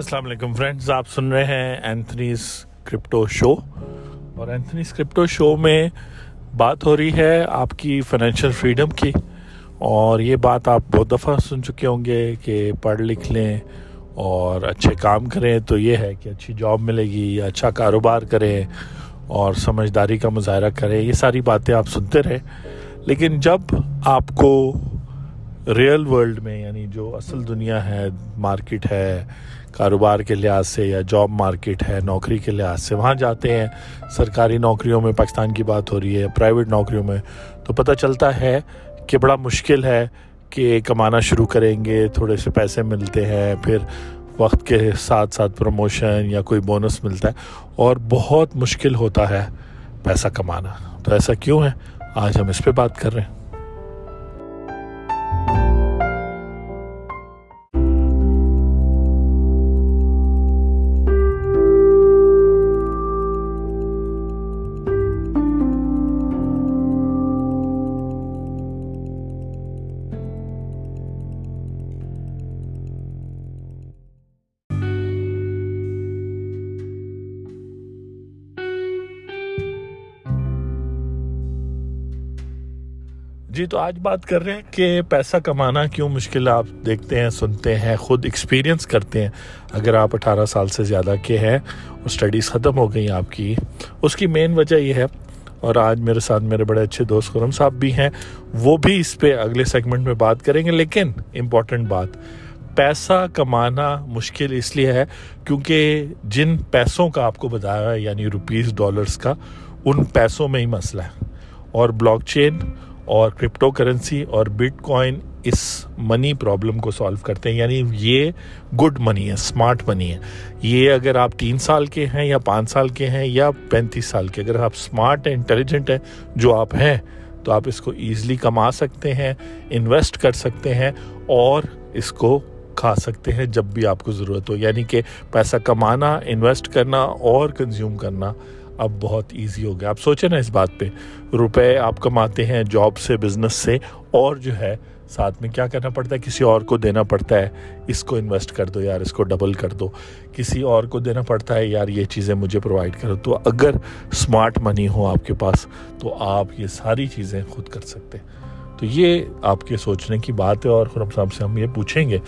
السلام علیکم فرینڈز، آپ سن رہے ہیں اینتھنیز کرپٹو شو اور اینتھنیز کرپٹو شو میں بات ہو رہی ہے آپ کی فائنینشیل فریڈم کی۔ اور یہ بات آپ بہت دفعہ سن چکے ہوں گے کہ پڑھ لکھ لیں اور اچھے کام کریں تو یہ ہے کہ اچھی جاب ملے گی اچھا کاروبار کریں اور سمجھداری کا مظاہرہ کریں۔ یہ ساری باتیں آپ سنتے رہے۔ لیکن جب آپ کو ریئل ورلڈ میں یعنی جو اصل دنیا ہے مارکیٹ ہے کاروبار کے لحاظ سے یا جاب مارکیٹ ہے، نوکری کے لحاظ سے، وہاں جاتے ہیں۔ سرکاری نوکریوں میں پاکستان کی بات ہو رہی ہے پرائیویٹ نوکریوں میں۔ تو پتہ چلتا ہے کہ بڑا مشکل ہے کہ کمانا شروع کریں گے، تھوڑے سے پیسے ملتے ہیں، پھر وقت کے ساتھ ساتھ پروموشن یا کوئی بونس ملتا ہے۔ اور بہت مشکل ہوتا ہے پیسہ کمانا۔ تو ایسا کیوں ہے؟ آج ہم اس پہ بات کر رہے ہیں۔ جی تو آج بات کر رہے ہیں کہ پیسہ کمانا کیوں مشکل آپ دیکھتے ہیں، سنتے ہیں، خود ایکسپیرینس کرتے ہیں۔ اگر آپ اٹھارہ سال سے زیادہ کے ہیں، اور سٹڈیز ختم ہو گئی آپ کی، اس کی مین وجہ یہ ہے، اور آج میرے ساتھ میرے بڑے اچھے دوست خرم صاحب بھی ہیں، وہ بھی اس پہ اگلے سیگمنٹ میں بات کریں گے۔ لیکن امپورٹنٹ بات، پیسہ کمانا مشکل اس لیے ہے کیونکہ جن پیسوں کا آپ کو بتایا ہے یعنی روپیز ڈالرز کا، ان پیسوں میں ہی مسئلہ ہے۔ اور بلاک چین اور کرپٹو کرنسی اور بٹ کوائن اس منی پرابلم کو سالو کرتے ہیں. یعنی یہ گڈ منی ہے سمارٹ منی ہے. یہ اگر آپ تین سال کے ہیں یا پانچ سال کے ہیں یا پینتیس سال کے، اگر آپ سمارٹ ہیں انٹیلیجنٹ ہیں، جو آپ ہیں، تو آپ اس کو ایزلی کما سکتے ہیں انویسٹ کر سکتے ہیں اور اس کو کھا سکتے ہیں جب بھی آپ کو ضرورت ہو. یعنی کہ پیسہ کمانا انویسٹ کرنا اور کنزیوم کرنا اب بہت ایزی ہو گیا۔ آپ سوچیں نا اس بات پہ۔ روپے آپ کماتے ہیں جاب سے بزنس سے، اور جو ہے ساتھ میں کیا کرنا پڑتا ہے؟ کسی اور کو دینا پڑتا ہے۔ اس کو انویسٹ کر دو یار، اس کو ڈبل کر دو۔ کسی اور کو دینا پڑتا ہے، یار یہ چیزیں مجھے پرووائڈ کرو۔ تو اگر سمارٹ منی ہو آپ کے پاس، تو آپ یہ ساری چیزیں خود کر سکتے ہیں۔ تو یہ آپ کے سوچنے کی بات ہے۔ اور خرم صاحب سے ہم یہ پوچھیں گے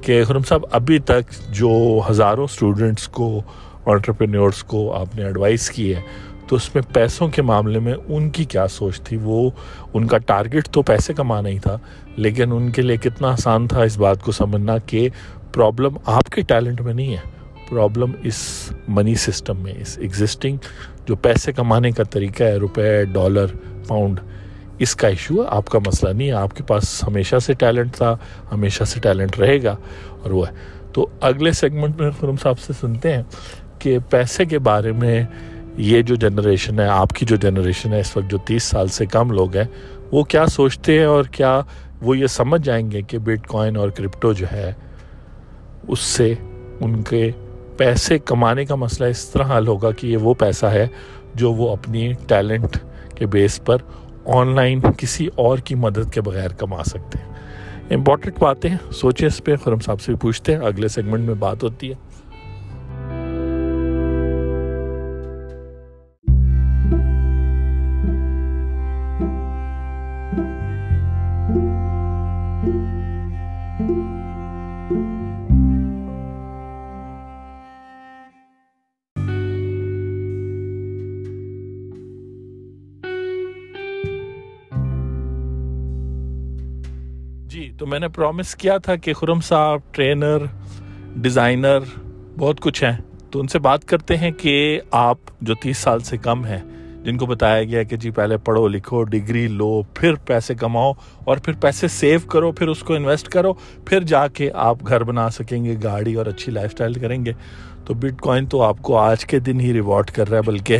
کہ خرم صاحب، ابھی تک جو ہزاروں اسٹوڈنٹس کو آنٹرپرینورس کو آپ نے ایڈوائس کی ہے، تو اس میں پیسوں کے معاملے میں ان کی کیا سوچ تھی؟ وہ ان کا ٹارگٹ تو پیسے کمانا ہی تھا، لیکن ان کے لیے کتنا آسان تھا اس بات کو سمجھنا کہ پرابلم آپ کے ٹیلنٹ میں نہیں ہے۔ پرابلم اس منی سسٹم میں، اس ایگزسٹنگ جو پیسے کمانے کا طریقہ ہے، روپے ڈالر پاؤنڈ اس کا ایشو ہے۔ آپ کا مسئلہ نہیں ہے۔ آپ کے پاس ہمیشہ سے ٹیلنٹ تھا، ہمیشہ سے ٹیلنٹ رہے گا اور وہ ہے۔ تو اگلے سیگمنٹ میں خرم صاحب سے سنتے ہیں۔ کہ پیسے کے بارے میں یہ جو جنریشن ہے، آپ کی جو جنریشن ہے، اس وقت جو تیس سال سے کم لوگ ہیں، وہ کیا سوچتے ہیں اور کیا وہ یہ سمجھ جائیں گے کہ بٹ کوائن اور کرپٹو جو ہے، اس سے ان کے پیسے کمانے کا مسئلہ اس طرح حل ہوگا کہ یہ وہ پیسہ ہے جو وہ اپنی ٹیلنٹ کے بیس پر آن لائن کسی اور کی مدد کے بغیر کما سکتے ہیں۔ امپورٹنٹ باتیں سوچیں اس پہ، خرم صاحب سے پوچھتے ہیں، اگلے سیگمنٹ میں بات ہوتی ہے۔ تو میں نے پرومس کیا تھا کہ خرم صاحب ٹرینر ڈیزائنر بہت کچھ ہیں۔ تو ان سے بات کرتے ہیں کہ آپ جو تیس سال سے کم ہیں، جن کو بتایا گیا کہ جی پہلے پڑھو لکھو، ڈگری لو، پھر پیسے کماؤ اور پھر پیسے سیو کرو، پھر اس کو انویسٹ کرو، پھر جا کے آپ گھر بنا سکیں گے، گاڑی اور اچھی لائف سٹائل کریں گے۔ تو بٹ کوائن تو آپ کو آج کے دن ہی ریوارڈ کر رہا ہے بلکہ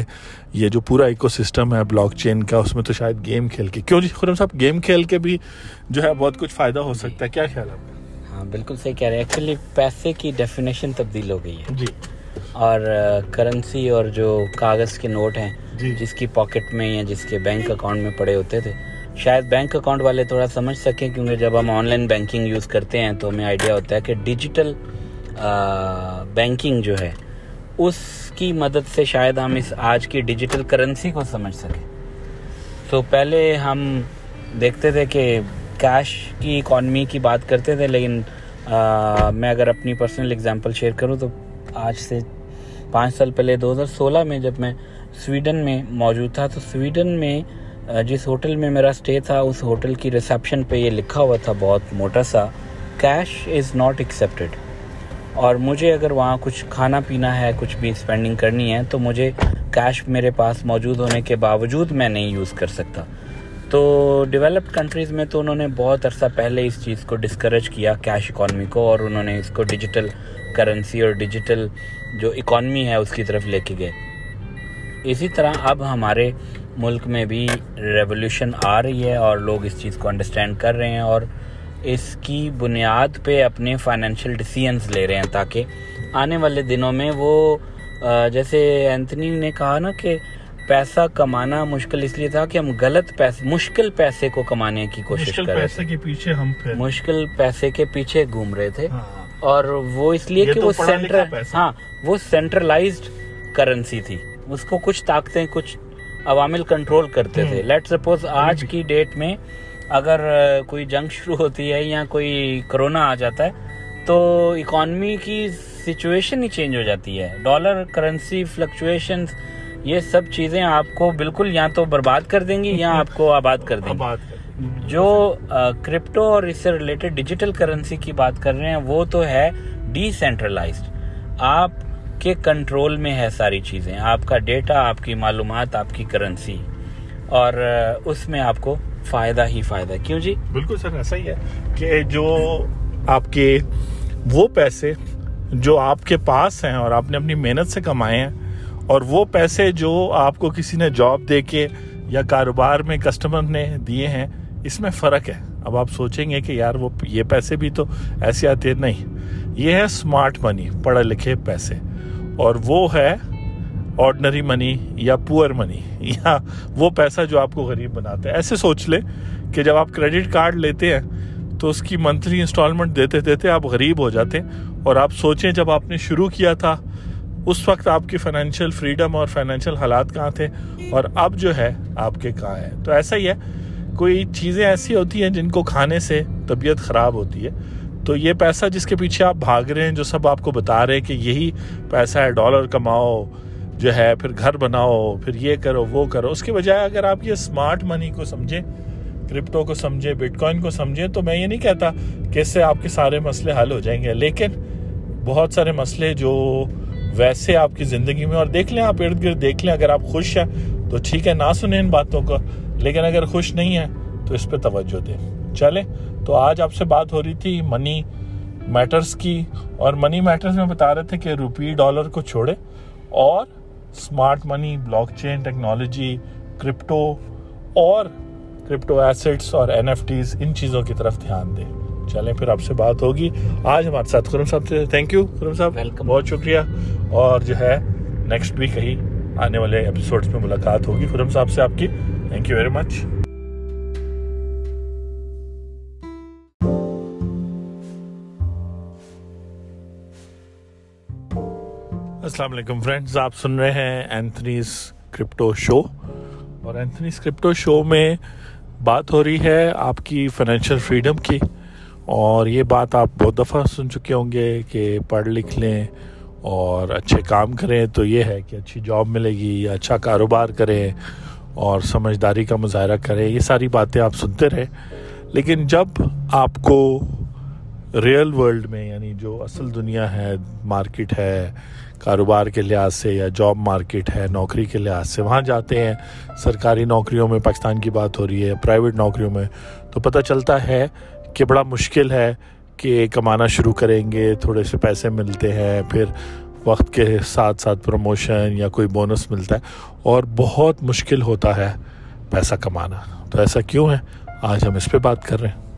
یہ جو پورا ایکو سسٹم ہے بلاک چین کا اس میں تو شاید گیم کھیل کے۔ کیوں جی؟ خرم صاحب گیم کھیل کے بھی جو ہے بہت کچھ فائدہ ہو سکتا ہے۔ کیا خیال ہے ہاں بالکل صحیح کہہ رہے ہیں۔ ایکچولی پیسے کی ڈیفینیشن تبدیل ہو گئی ہے۔ جی۔ اور کرنسی اور جو کاغذ کے نوٹ ہیں جی۔ جس کی پاکٹ میں یا جس کے بینک اکاؤنٹ میں پڑے ہوتے تھے۔ شاید بینک اکاؤنٹ والے تھوڑا سمجھ سکیں کیونکہ جب ہم آن لائن بینکنگ یوز کرتے ہیں تو ہمیں آئیڈیا ہوتا ہے کہ ڈیجیٹل بینکنگ جو ہے، اس کی مدد سے شاید ہم اس آج کی ڈیجیٹل کرنسی کو سمجھ سکیں۔ تو پہلے ہم دیکھتے تھے کہ کیش کی اکانومی کی بات کرتے تھے، لیکن میں اگر اپنی پرسنل اگزامپل شیئر کروں تو آج سے پانچ سال پہلے دو ہزار سولہ میں جب میں سویڈن میں موجود تھا، تو سویڈن میں جس ہوٹل میں میرا اسٹے تھا، اس ہوٹل کی ریسیپشن پہ یہ لکھا ہوا تھا، بہت موٹا سا کیش از ناٹ ایکسیپٹیڈ اور مجھے اگر وہاں کچھ کھانا پینا ہے، کچھ بھی اسپینڈنگ کرنی ہے، تو مجھے کیش میرے پاس موجود ہونے کے باوجود میں نہیں یوز کر سکتا۔ تو ڈیولپڈ کنٹریز میں تو انہوں نے بہت عرصہ پہلے اس چیز کو ڈسکریج کیا کیش اکانومی کو، اور انہوں نے اس کو ڈیجیٹل کرنسی اور ڈیجیٹل جو اکانومی ہے، اس کی طرف لے کے گئے۔ اسی طرح اب ہمارے ملک میں بھی ریولیوشن آ رہی ہے اور لوگ اس چیز کو انڈرسٹینڈ کر رہے ہیں اور اس کی بنیاد پہ اپنے فائنینشیل ڈیسیزنس لے رہے ہیں تاکہ آنے والے دنوں میں وہ جیسے اینتنی نے کہا نا کہ پیسہ کمانا مشکل اس لیے تھا کہ ہم غلط پیسے مشکل پیسے کو کمانے کی کوشش کر رہے تھے۔ کے پیچھے ہم مشکل پیسے کے پیچھے گھوم رہے تھے۔ ہاں۔ اور وہ اس لیے کہ وہ سینٹر ہاں وہ سینٹرلائزڈ کرنسی تھی۔ اس کو کچھ طاقتیں کچھ عوامل کنٹرول کرتے تھے۔ لیٹ سپوز آج کی ڈیٹ میں اگر کوئی جنگ شروع ہوتی ہے یا کوئی کرونا آ جاتا ہے تو اکانومی کی سچویشن ہی چینج ہو جاتی ہے۔ ڈالر کرنسی فلکچویشن یہ سب چیزیں آپ کو بالکل یا تو برباد کر دیں گی یا آپ کو آباد کر دیں گی۔ جو کرپٹو اور اس سے ریلیٹڈ ڈیجیٹل کرنسی کی بات کر رہے ہیں وہ تو ہے ڈی سینٹرلائزڈ آپ کے کنٹرول میں ہے ساری چیزیں۔ آپ کا ڈیٹا آپ کی معلومات آپ کی کرنسی اور اس میں آپ کو فائدہ ہی فائدہ کیوں جی؟ بالکل سر، ایسا ہی ہے کہ جو آپ کے وہ پیسے جو آپ کے پاس ہیں اور آپ نے اپنی محنت سے کمائے ہیں اور وہ پیسے جو آپ کو کسی نے جاب دے کے یا کاروبار میں کسٹمر نے دیے ہیں، اس میں فرق ہے۔ اب آپ سوچیں گے کہ یار وہ یہ پیسے بھی تو ایسے آتے نہیں۔ یہ ہے اسمارٹ منی پڑھے لکھے پیسے۔ اور وہ ہے آرڈنری منی یا پور منی یا وہ پیسہ جو آپ کو غریب بناتا ہے۔ ایسے سوچ لیں کہ جب آپ کریڈٹ کارڈ لیتے ہیں تو اس کی منتھلی انسٹالمنٹ دیتے دیتے آپ غریب ہو جاتے ہیں اور آپ سوچیں جب آپ نے شروع کیا تھا، اس وقت آپ کی فائنینشیل فریڈم اور فائنینشیل حالات کہاں تھے اور اب جو ہے آپ کے کہاں ہے تو ایسا ہی ہے، کوئی چیزیں ایسی ہوتی ہیں جن کو کھانے سے طبیعت خراب ہوتی ہے۔ تو یہ پیسہ جس کے پیچھے آپ بھاگ رہے ہیں، جو سب آپ کو بتا رہے ہیں کہ یہی پیسہ ہے، ڈالر کماؤ جو ہے، پھر گھر بناؤ، پھر یہ کرو، وہ کرو۔ اس کے بجائے اگر آپ یہ اسمارٹ منی کو سمجھیں کرپٹو کو سمجھے بٹ کوائن کو سمجھے تو میں یہ نہیں کہتا کہ اس سے آپ کے سارے مسئلے حل ہو جائیں گے۔ لیکن بہت سارے مسئلے جو ویسے آپ کی زندگی میں، اور دیکھ لیں آپ ارد گرد دیکھ لیں، اگر آپ خوش ہیں تو ٹھیک ہے، نہ سنیں ان باتوں کو۔ لیکن اگر خوش نہیں ہیں تو اس پہ توجہ دیں۔ چلیں، تو آج آپ سے بات ہو رہی تھی منی میٹرز کی۔ اور منی میٹرز میں بتا رہے تھے کہ روپی ڈالر کو چھوڑے اور smart money blockchain technology crypto اور کرپٹو ایسٹس اور این ایف ٹیز ان چیزوں کی طرف دھیان دیں۔ چلیں پھر آپ سے بات ہوگی۔ آج ہمارے ساتھ خرم صاحب سے تھینک یو خرم صاحب۔ ویلکم بہت شکریہ۔ اور جو ہے نیکسٹ ویک کہیں آنے والے ایپیسوڈس میں ملاقات ہوگی خرم صاحب سے آپ کی۔ تھینک یو ویری مچ السلام علیکم فرینڈز، آپ سن رہے ہیں اینتھنیز کرپٹو شو اور اینتھنیز کرپٹو شو میں بات ہو رہی ہے آپ کی فائنینشیل فریڈم کی۔ اور یہ بات آپ بہت دفعہ سن چکے ہوں گے کہ پڑھ لکھ لیں اور اچھے کام کریں تو یہ ہے کہ اچھی جاب ملے گی اچھا کاروبار کریں اور سمجھداری کا مظاہرہ کریں۔ یہ ساری باتیں آپ سنتے رہے لیکن جب آپ کو ریئل ورلڈ میں یعنی جو اصل دنیا ہے مارکیٹ ہے، کاروبار کے لحاظ سے یا جاب مارکیٹ ہے، نوکری کے لحاظ سے، وہاں جاتے ہیں، سرکاری نوکریوں میں پاکستان کی بات ہو رہی ہے پرائیویٹ نوکریوں میں، تو پتہ چلتا ہے کہ بڑا مشکل ہے کہ کمانا شروع کریں گے، تھوڑے سے پیسے ملتے ہیں، پھر وقت کے ساتھ ساتھ پروموشن یا کوئی بونس ملتا ہے، اور بہت مشکل ہوتا ہے پیسہ کمانا۔ تو ایسا کیوں ہے؟ آج ہم اس پہ بات کر رہے ہیں۔